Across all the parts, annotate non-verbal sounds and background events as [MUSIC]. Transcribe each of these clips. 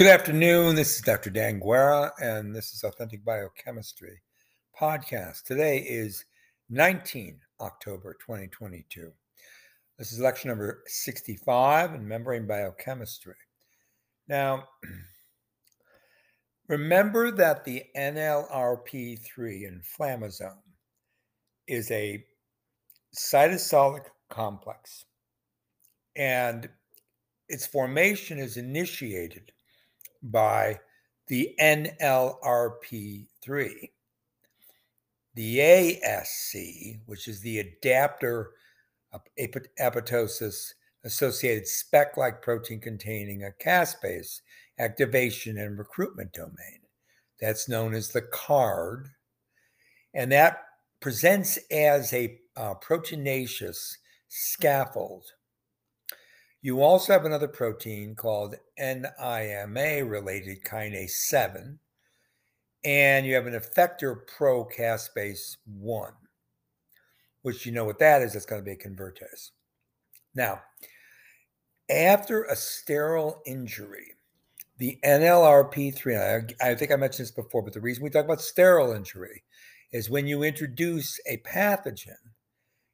Good afternoon. This is Dr. Dan Guerra, and this is Authentic Biochemistry podcast. Today is 19 October 2022. This is lecture number 65 in membrane biochemistry. Now, [CLEARS THROAT] remember that the NLRP3 inflammasome is a cytosolic complex, and its formation is initiated by the NLRP3. The ASC, which is the adapter apoptosis associated speck like protein containing a caspase activation and recruitment domain. That's known as the CARD. And that presents as a uh, proteinaceous scaffold you also have another protein called NIMA related kinase 7, and you have an effector pro caspase 1, which you know what that is. It's going to be a convertase. Now, after a sterile injury, the NLRP3, I, I think I mentioned this before, but the reason we talk about sterile injury is when you introduce a pathogen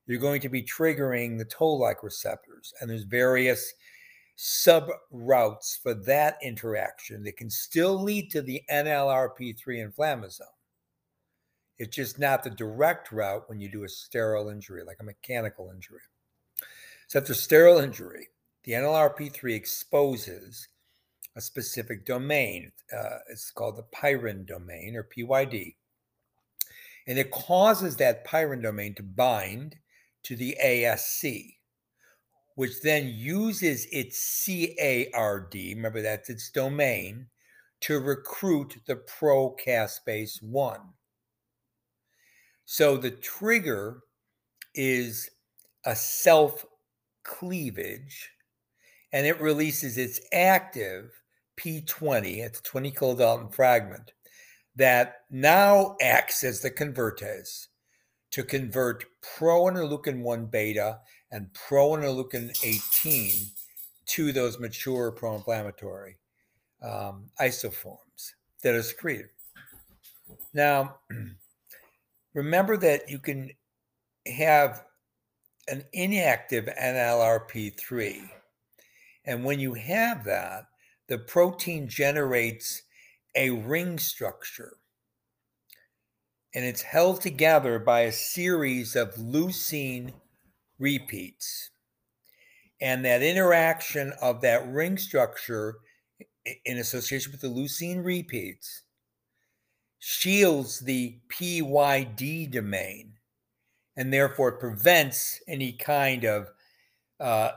you're going to be triggering the toll-like receptors. And there's various sub routes for that interaction that can still lead to the NLRP3 inflammasome. It's just not the direct route when you do a sterile injury, like a mechanical injury. So after sterile injury, the NLRP3 exposes a specific domain. Uh, it's called the pyrin domain or PYD. And it causes that pyrin domain to bind to the ASC, which then uses its CARD, remember that's its domain, to recruit the pro-caspase 1. So the trigger is a self cleavage and it releases its active P20, it's a 20 kilodalton fragment, that now acts as the convertase to convert pro-interleukin 1 beta and pro-interleukin 18 to those mature pro-inflammatory um, isoforms that are secreted. Now, [CLEARS THROAT] remember that you can have an inactive NLRP3. And when you have that, the protein generates a ring structure and it's held together by a series of leucine repeats. And that interaction of that ring structure in association with the leucine repeats shields the PYD domain and therefore prevents any kind of uh,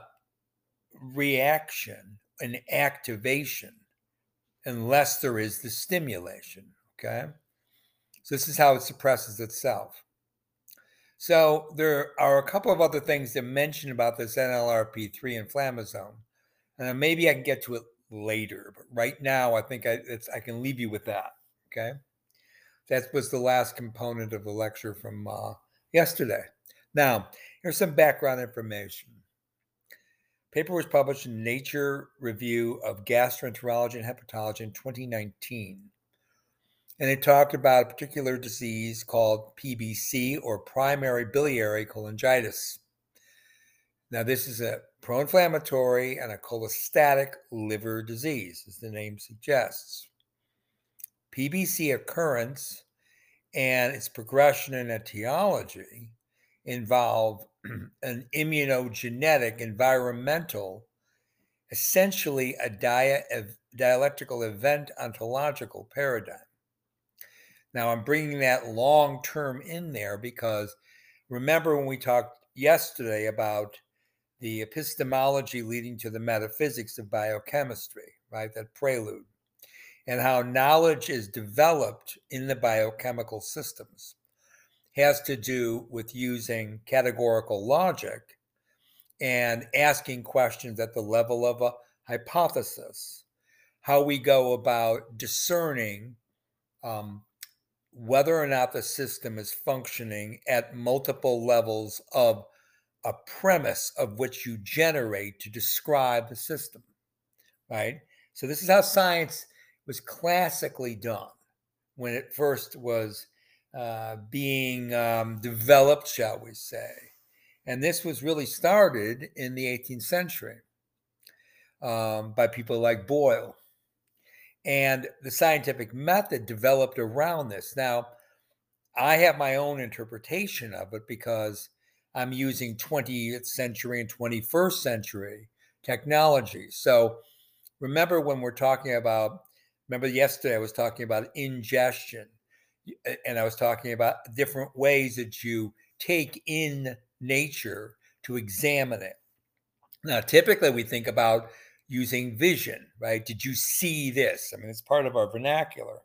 reaction and activation unless there is the stimulation. Okay. So this is how it suppresses itself. So there are a couple of other things to mention about this NLRP3 inflammasome, and maybe I can get to it later. But right now, I think I, I can leave you with that. Okay, that was the last component of the lecture from uh, yesterday. Now, here's some background information. Paper was published in Nature Review of Gastroenterology and Hepatology in 2019 and it talked about a particular disease called PBC or primary biliary cholangitis. Now, this is a pro inflammatory and a cholestatic liver disease, as the name suggests. PBC occurrence and its progression and etiology involve [CLEARS THROAT] an immunogenetic environmental, essentially a dia- dialectical event ontological paradigm. Now, I'm bringing that long term in there because remember when we talked yesterday about the epistemology leading to the metaphysics of biochemistry, right? That prelude, and how knowledge is developed in the biochemical systems has to do with using categorical logic and asking questions at the level of a hypothesis, how we go about discerning um, whether or not the system is functioning at multiple levels of a premise of which you generate to describe the system, right? So this is how science was classically done when it first was uh, being um, developed, shall we say. And this was really started in the 18th century um, by people like Boyle. And the scientific method developed around this. Now, I have my own interpretation of it because I'm using 20th century and 21st century technology. So remember when we're talking about, remember yesterday I was talking about ingestion and I was talking about different ways that you take in nature to examine it. Now, typically we think about using vision, right? Did you see this? I mean, it's part of our vernacular.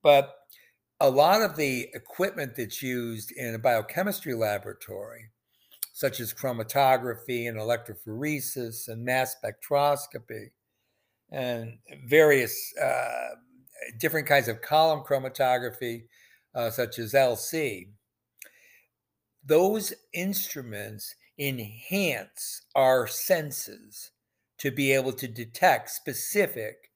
But a lot of the equipment that's used in a biochemistry laboratory, such as chromatography and electrophoresis and mass spectroscopy and various uh, different kinds of column chromatography, uh, such as LC, those instruments enhance our senses to be able to detect specific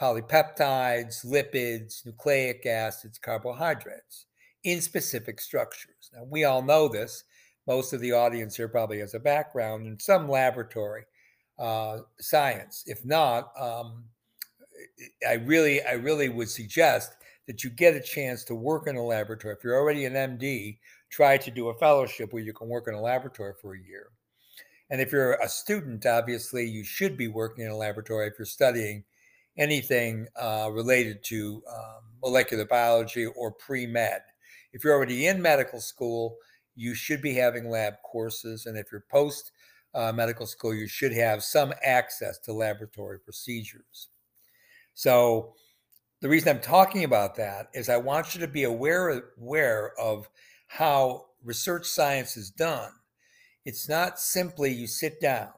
polypeptides, lipids, nucleic acids, carbohydrates in specific structures. Now, we all know this. Most of the audience here probably has a background in some laboratory uh, science. If not, um, I really, I really would suggest that you get a chance to work in a laboratory. If you're already an MD, try to do a fellowship where you can work in a laboratory for a year. And if you're a student, obviously, you should be working in a laboratory if you're studying anything uh, related to um, molecular biology or pre med. If you're already in medical school, you should be having lab courses. And if you're post uh, medical school, you should have some access to laboratory procedures. So, the reason I'm talking about that is I want you to be aware, aware of how research science is done. It's not simply you sit down,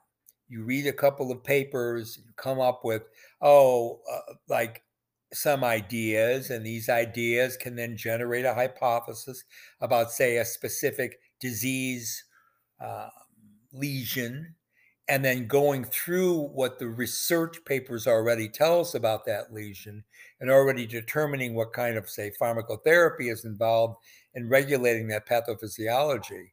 you read a couple of papers, you come up with, oh, uh, like some ideas, and these ideas can then generate a hypothesis about, say, a specific disease uh, lesion, and then going through what the research papers already tell us about that lesion and already determining what kind of, say, pharmacotherapy is involved in regulating that pathophysiology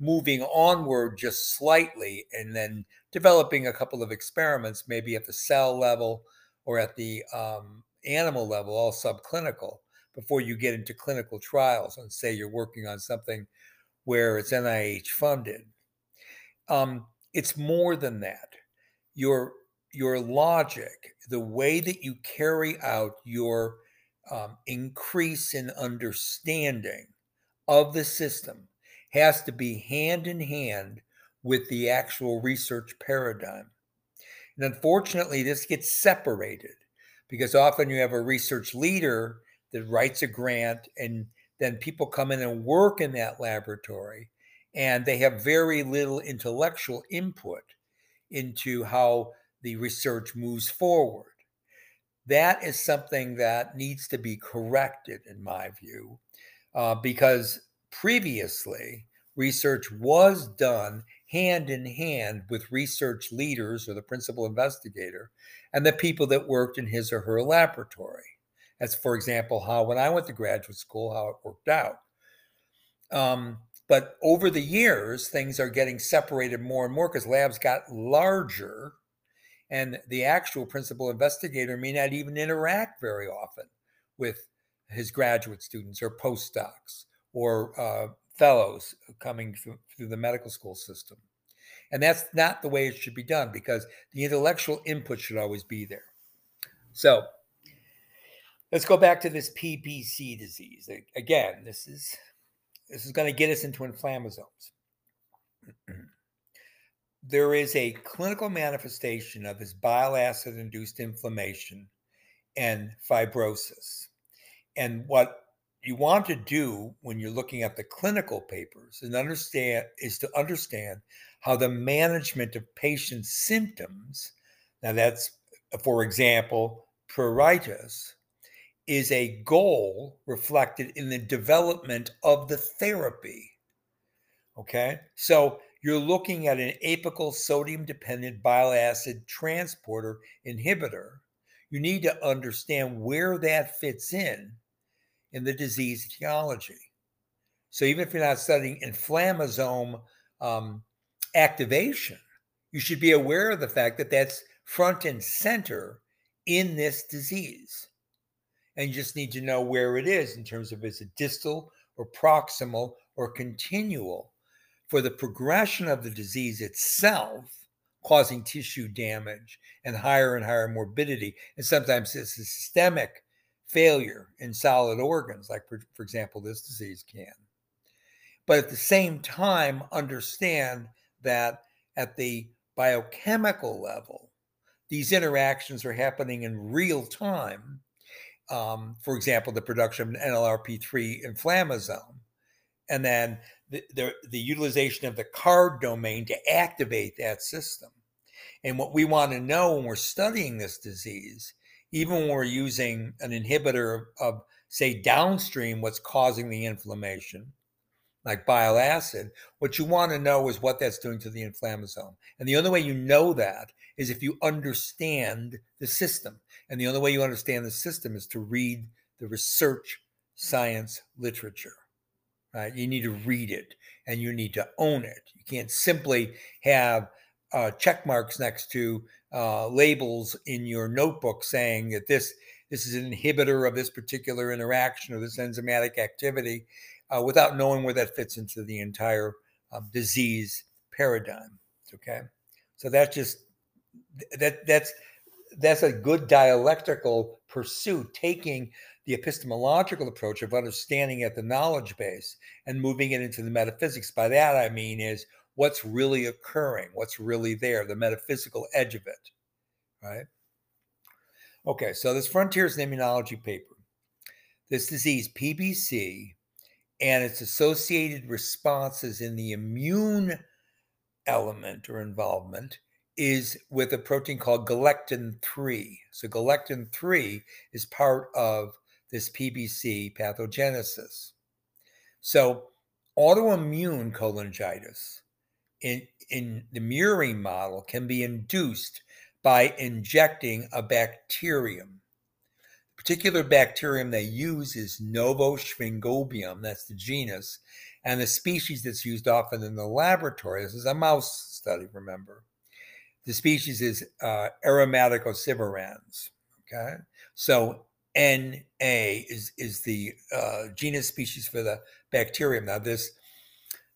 moving onward just slightly and then developing a couple of experiments, maybe at the cell level or at the um, animal level, all subclinical, before you get into clinical trials and say you're working on something where it's NIH funded. Um, it's more than that. Your your logic, the way that you carry out your um, increase in understanding of the system has to be hand in hand with the actual research paradigm. And unfortunately, this gets separated because often you have a research leader that writes a grant and then people come in and work in that laboratory and they have very little intellectual input into how the research moves forward. That is something that needs to be corrected, in my view, uh, because Previously, research was done hand in hand with research leaders or the principal investigator and the people that worked in his or her laboratory. That's, for example, how when I went to graduate school, how it worked out. Um, but over the years, things are getting separated more and more because labs got larger, and the actual principal investigator may not even interact very often with his graduate students or postdocs or uh, fellows coming through, through the medical school system. And that's not the way it should be done because the intellectual input should always be there. So let's go back to this PPC disease. Again, this is this is going to get us into inflammasomes. [CLEARS THROAT] there is a clinical manifestation of this bile acid induced inflammation and fibrosis. And what you want to do when you're looking at the clinical papers and understand is to understand how the management of patient symptoms now that's uh, for example pruritus is a goal reflected in the development of the therapy. Okay? So you're looking at an apical sodium dependent bile acid transporter inhibitor, you need to understand where that fits in in the disease etiology. So even if you're not studying inflammasome um, activation, you should be aware of the fact that that's front and center in this disease. And you just need to know where it is in terms of is it distal or proximal or continual for the progression of the disease itself, causing tissue damage and higher and higher morbidity. And sometimes it's a systemic failure in solid organs, like, for, for example, this disease can. But at the same time, understand that at the biochemical level, these interactions are happening in real time. Um, for example, the production of NLRP3 inflammasome, and then the, the, the utilization of the card domain to activate that system. And what we want to know when we're studying this disease, even when we're using an inhibitor of, of say, downstream what's causing the inflammation, like bile acid, what you want to know is what that's doing to the inflammasome. And the only way you know that is if you understand the system. And the only way you understand the system is to read the research science literature. Right? You need to read it and you need to own it. You can't simply have uh, check marks next to uh, labels in your notebook saying that this this is an inhibitor of this particular interaction or this enzymatic activity uh, without knowing where that fits into the entire um, disease paradigm. Okay, so that's just that that's that's a good dialectical pursuit, taking the epistemological approach of understanding at the knowledge base and moving it into the metaphysics. By that I mean is what's really occurring, what's really there, the metaphysical edge of it, right? Okay, so this Frontiers in Immunology paper, this disease, PBC, and its associated responses in the immune element or involvement is with a protein called galectin 3. So, galectin 3 is part of this PBC pathogenesis. So, autoimmune cholangitis in, in the murine model can be induced by injecting a bacterium The particular bacterium they use is Novoschwingobium, that's the genus, and the species that's used often in the laboratory. This is a mouse study, remember. The species is uh. Okay, so Na is is the uh, genus species for the bacterium. Now, this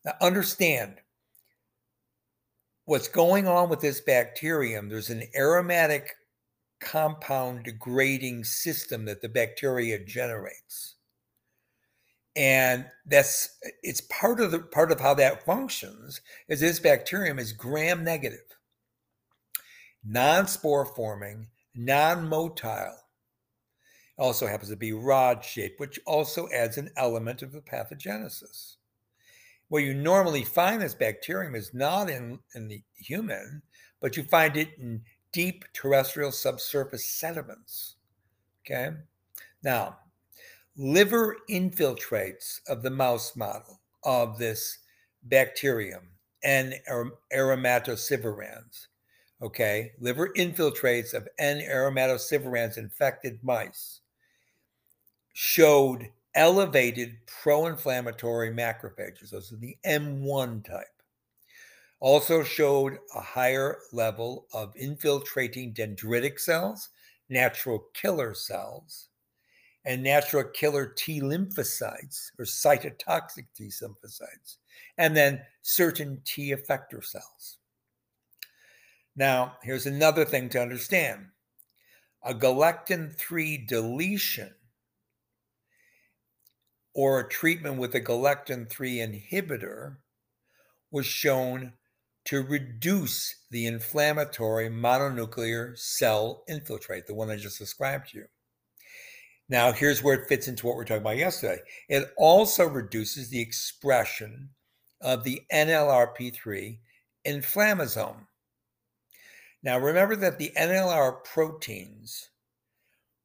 now understand what's going on with this bacterium. There's an aromatic compound degrading system that the bacteria generates. And that's it's part of the part of how that functions is this bacterium is gram negative. Non-spore forming non-motile. Also happens to be rod shaped which also adds an element of the pathogenesis where you normally find this bacterium is not in, in the human but you find it in deep terrestrial subsurface sediments. Okay. Now, liver infiltrates of the mouse model of this bacterium N. aromatosivorans. Okay. Liver infiltrates of N. aromatosivorans infected mice showed elevated pro inflammatory macrophages. Those are the M1 type also showed a higher level of infiltrating dendritic cells, natural killer cells, and natural killer T lymphocytes or cytotoxic T lymphocytes, and then certain T effector cells. Now, here's another thing to understand a galactin 3 deletion or a treatment with a galectin 3 inhibitor was shown to reduce the inflammatory mononuclear cell infiltrate, the one I just described to you. Now, here's where it fits into what we are talking about yesterday. It also reduces the expression of the NLRP3 inflammasome. Now, remember that the NLR proteins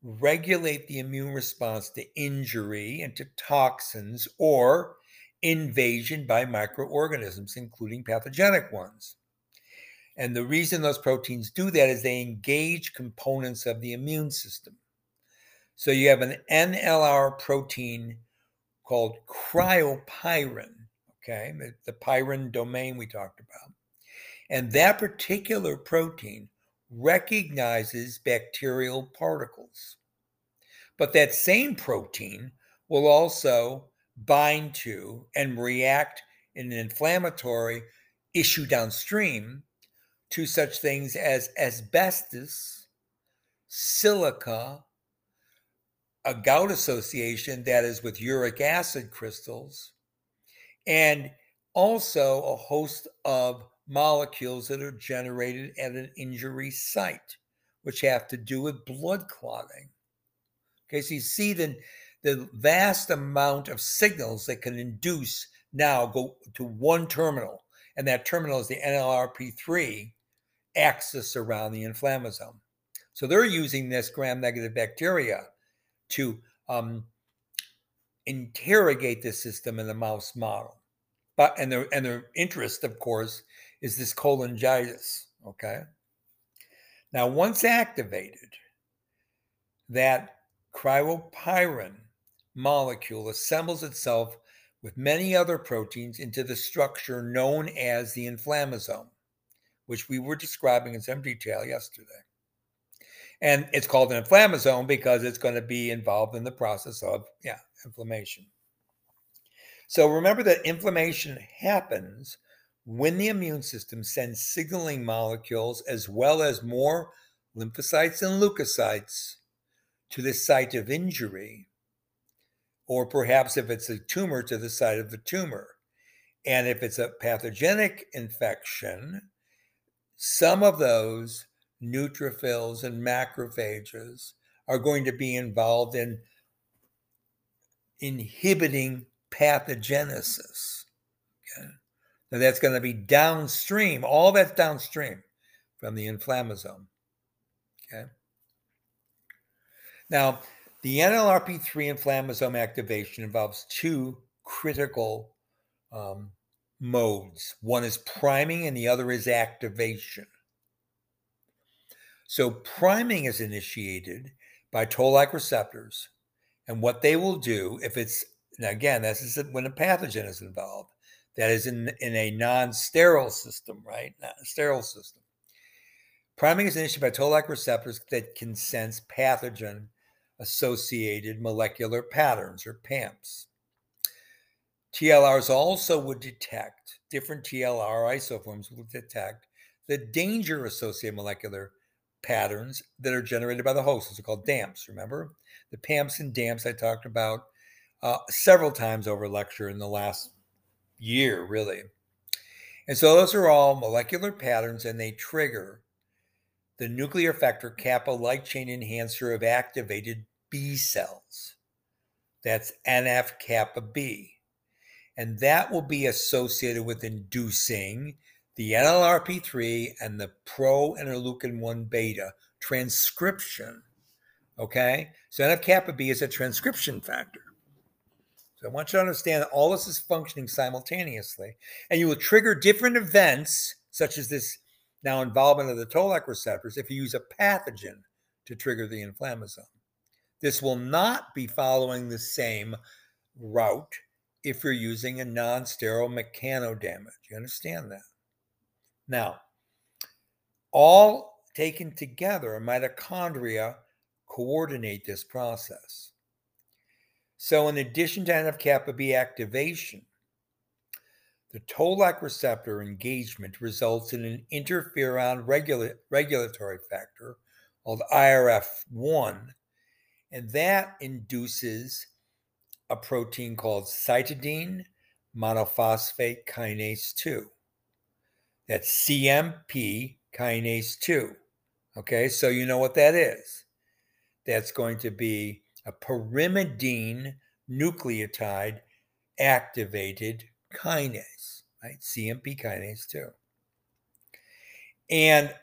regulate the immune response to injury and to toxins or invasion by microorganisms, including pathogenic ones. And the reason those proteins do that is they engage components of the immune system. So you have an NLR protein called cryopyrin, okay, the pyrin domain we talked about. And that particular protein recognizes bacterial particles. But that same protein will also bind to and react in an inflammatory issue downstream to such things as asbestos, silica, a gout association that is with uric acid crystals, and also a host of molecules that are generated at an injury site, which have to do with blood clotting. Okay, so you see the, the vast amount of signals that can induce now go to one terminal, and that terminal is the NLRP3 axis around the inflammasome. So they're using this gram negative bacteria to um, interrogate the system in the mouse model. But and their and their interest, of course, is this cholangitis. Okay. Now, once activated, that cryopyrin molecule assembles itself with many other proteins into the structure known as the inflammasome, which we were describing in some detail yesterday. And it's called an inflammasome because it's going to be involved in the process of, yeah, inflammation. So remember that inflammation happens when the immune system sends signaling molecules as well as more lymphocytes and leukocytes to the site of injury, or perhaps if it's a tumor, to the site of the tumor. And if it's a pathogenic infection, some of those neutrophils and macrophages are going to be involved in inhibiting pathogenesis. Now that's going to be downstream, all that's downstream from the inflammasome. Okay. Now, the NLRP3 inflammasome activation involves two critical um, modes. One is priming, and the other is activation. So, priming is initiated by toll like receptors. And what they will do, if it's, now again, this is when a pathogen is involved, that is in, in a non sterile system, right? Not a sterile system. Priming is initiated by toll like receptors that can sense pathogen associated molecular patterns or PAMPs. TLRs also would detect, different TLR isoforms will detect the danger associated molecular patterns that are generated by the host. Those are called DAMPs, remember? The PAMPs and DAMPs I talked about uh, several times over lecture in the last year, really. And so those are all molecular patterns and they trigger the nuclear effector kappa light chain enhancer of activated B cells. That's NF kappa B. And that will be associated with inducing the NLRP3 and the pro interleukin 1 beta transcription. Okay? So NF kappa B is a transcription factor. So I want you to understand that all this is functioning simultaneously, and you will trigger different events, such as this now involvement of the toll-like receptors, if you use a pathogen to trigger the inflammasome. This will not be following the same route if you're using a non-sterile mechanodamage. You understand that? Now, all taken together, mitochondria coordinate this process. So, in addition to NF kappa B activation, the toll-like receptor engagement results in an interferon regula- regulatory factor called IRF1, and that induces a protein called cytidine monophosphate kinase 2. That's CMP kinase 2. Okay, so you know what that is. That's going to be a pyrimidine nucleotide activated kinase, right? CMP kinase 2. And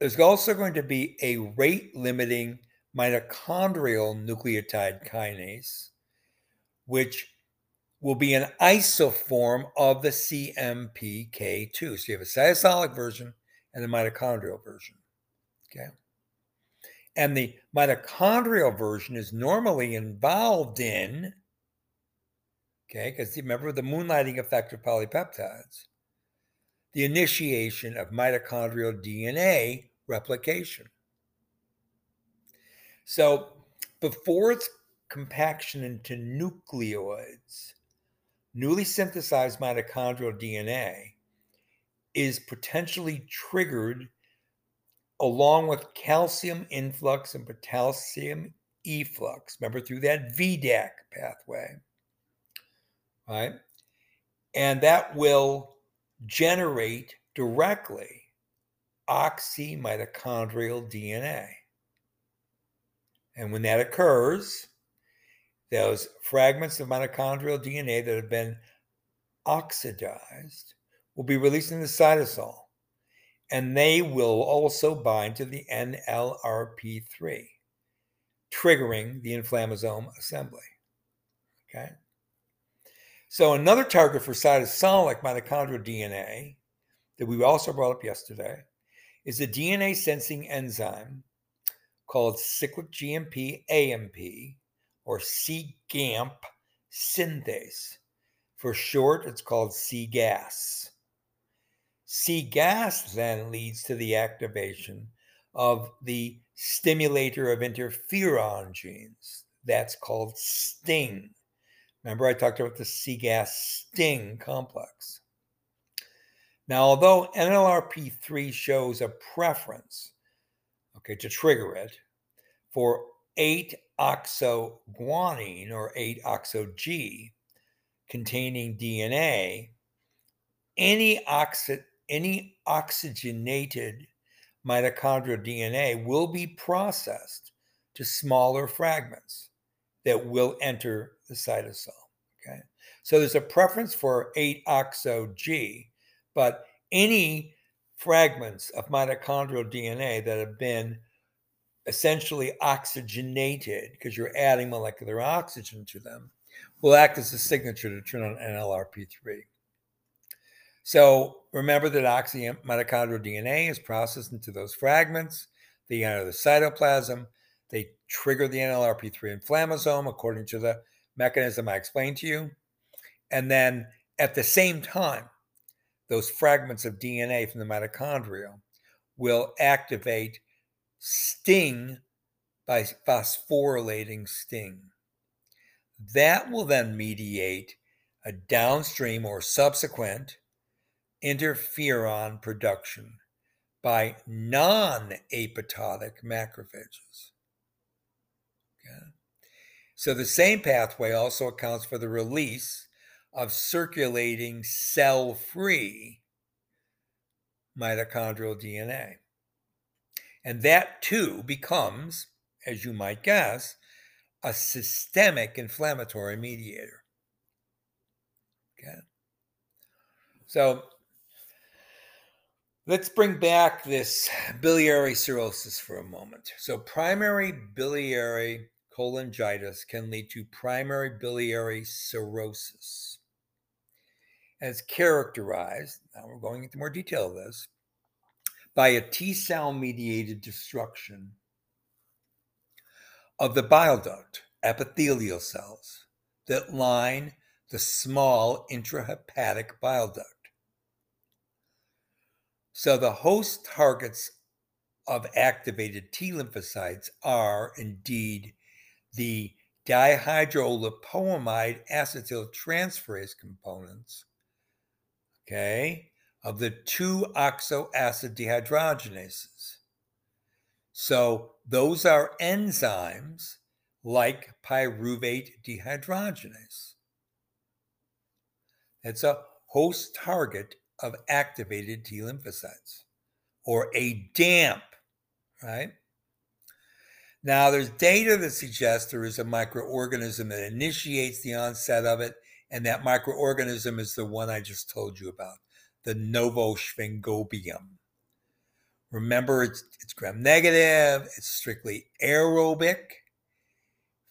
there's also going to be a rate limiting mitochondrial nucleotide kinase, which will be an isoform of the CMPK2. So you have a cytosolic version and the mitochondrial version. Okay. And the mitochondrial version is normally involved in, okay, because remember the moonlighting effect of polypeptides, the initiation of mitochondrial DNA replication. So before its compaction into nucleoids, newly synthesized mitochondrial DNA is potentially triggered along with calcium influx and potassium efflux. Remember, through that VDAC pathway, right? And that will generate directly oxymitochondrial DNA. And when that occurs, those fragments of mitochondrial DNA that have been oxidized will be released in the cytosol, and they will also bind to the NLRP3, triggering the inflammasome assembly. Okay. So, another target for cytosolic mitochondrial DNA that we also brought up yesterday is a DNA sensing enzyme called cyclic GMP AMP or cGAMP synthase. For short, it's called cGAS. cGAS then leads to the activation of the stimulator of interferon genes. That's called STING. Remember, I talked about the cGAS STING complex. Now, although NLRP3 shows a preference, okay, to trigger it for 8-oxoguanine or 8-oxo-G containing DNA, any, oxi- any oxygenated mitochondrial DNA will be processed to smaller fragments that will enter the cytosol. Okay. So there's a preference for 8-oxo-G, but any fragments of mitochondrial DNA that have been essentially oxygenated because you're adding molecular oxygen to them will act as a signature to turn on NLRP3. So remember that mitochondrial DNA is processed into those fragments. They enter the cytoplasm. They trigger the NLRP3 inflammasome according to the mechanism I explained to you. And then at the same time, those fragments of DNA from the mitochondria will activate sting by phosphorylating sting. That will then mediate a downstream or subsequent interferon production by non apoptotic macrophages. Okay. So the same pathway also accounts for the release of circulating cell free mitochondrial DNA. And that too becomes, as you might guess, a systemic inflammatory mediator. Okay. So let's bring back this biliary cirrhosis for a moment. So, primary biliary cholangitis can lead to primary biliary cirrhosis. As characterized, now we're going into more detail of this, by a T cell mediated destruction of the bile duct epithelial cells that line the small intrahepatic bile duct. So the host targets of activated T lymphocytes are indeed the dihydrolipoamide acetyltransferase components, okay, of the two oxoacid dehydrogenases. So those are enzymes like pyruvate dehydrogenase. It's a host target of activated T lymphocytes or a DAMP, right? Now, there's data that suggests there is a microorganism that initiates the onset of it, and that microorganism is the one I just told you about the Novoschwingobium. Remember, it's, it's gram negative, it's strictly aerobic,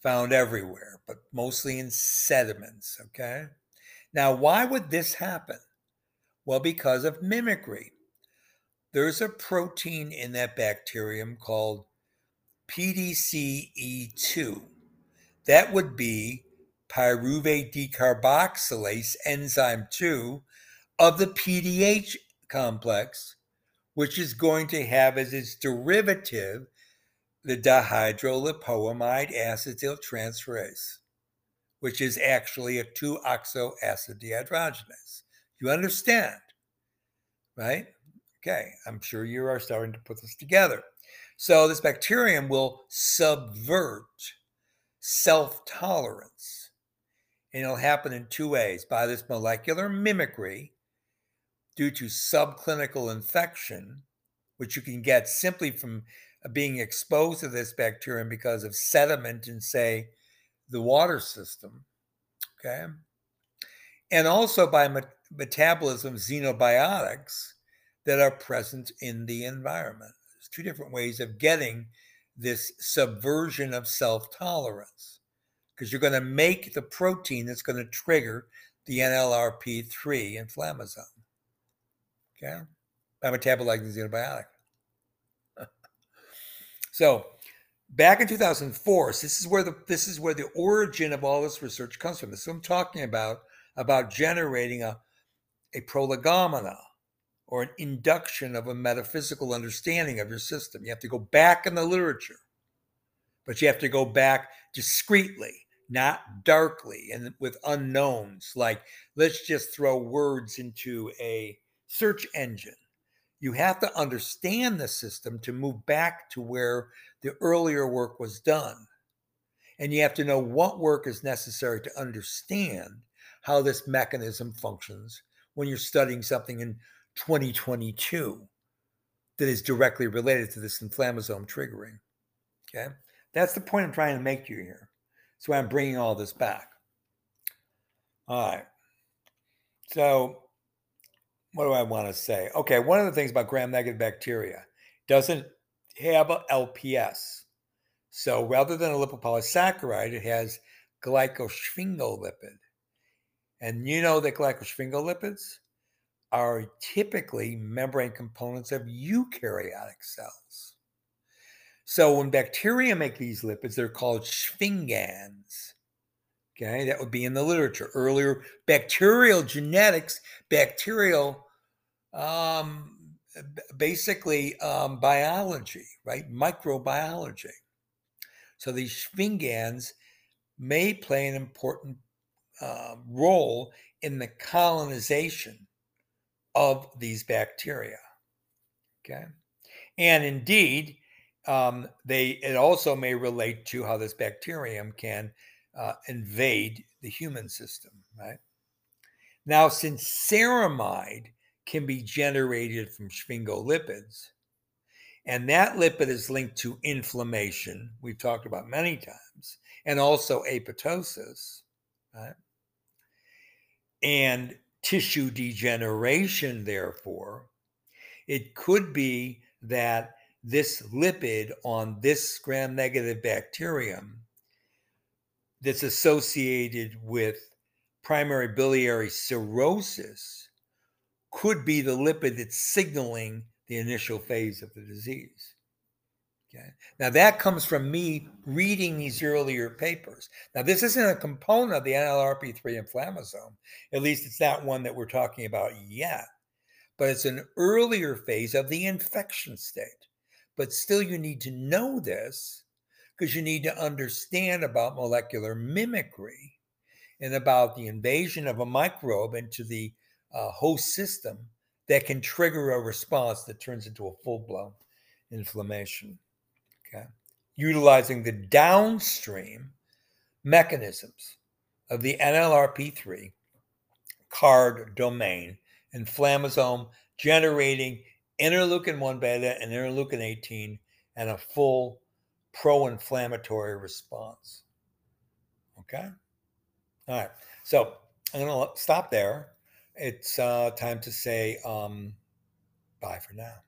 found everywhere, but mostly in sediments, okay? Now, why would this happen? Well, because of mimicry. There's a protein in that bacterium called PDC-E2. That would be pyruvate decarboxylase enzyme 2 of the PDH complex, which is going to have as its derivative the dihydrolipoamide acetyltransferase, which is actually a 2 oxoacid dehydrogenase. You understand, right? Okay, I'm sure you are starting to put this together. So, this bacterium will subvert self tolerance. And it'll happen in two ways by this molecular mimicry due to subclinical infection, which you can get simply from uh, being exposed to this bacterium because of sediment in, say, the water system. Okay. And also by met- metabolism xenobiotics that are present in the environment. There's two different ways of getting this subversion of self tolerance because you're going to make the protein that's going to trigger the NLRP3 inflammasome. Okay? By metabolizing xenobiotic. [LAUGHS] so back in 2004, so this is where the this is where the origin of all this research comes from. This is what I'm talking about, about generating a, a prolegomena or an induction of a metaphysical understanding of your system. You have to go back in the literature, but you have to go back discreetly, not darkly and with unknowns. Like, let's just throw words into a search engine. You have to understand the system to move back to where the earlier work was done. And you have to know what work is necessary to understand how this mechanism functions when you're studying something in 2022 that is directly related to this inflammasome triggering. Okay. That's the point I'm trying to make you here. That's why I'm bringing all this back. All right. So, what do I want to say? Okay. One of the things about gram negative bacteria doesn't have a LPS. So, rather than a lipopolysaccharide, it has glycosphingolipid. And you know that glycosphingolipids are typically membrane components of eukaryotic cells. So when bacteria make these lipids, they're called sphingans. Okay, that would be in the literature. Earlier, bacterial genetics, bacterial, um, basically um, biology, right? Microbiology. So these sphingans may play an important uh, role in the colonization of these bacteria. Okay. And indeed, um, they it also may relate to how this bacterium can uh, invade the human system, right? Now, since ceramide can be generated from sphingolipids, and that lipid is linked to inflammation, we've talked about many times, and also apoptosis, right? And tissue degeneration, therefore, it could be that this lipid on this gram negative bacterium that's associated with primary biliary cirrhosis could be the lipid that's signaling the initial phase of the disease. Okay. Now that comes from me reading these earlier papers. Now this isn't a component of the NLRP3 inflammasome. At least it's not one that we're talking about yet. But it's an earlier phase of the infection state. But still, you need to know this because you need to understand about molecular mimicry and about the invasion of a microbe into the uh, host system that can trigger a response that turns into a full blown inflammation utilizing the downstream mechanisms of the NLRP3 card domain inflammasome generating interleukin 1 beta and interleukin 18 and a full pro inflammatory response. Okay? All right. So I'm going to stop there. It's uh, time to say um, bye for now.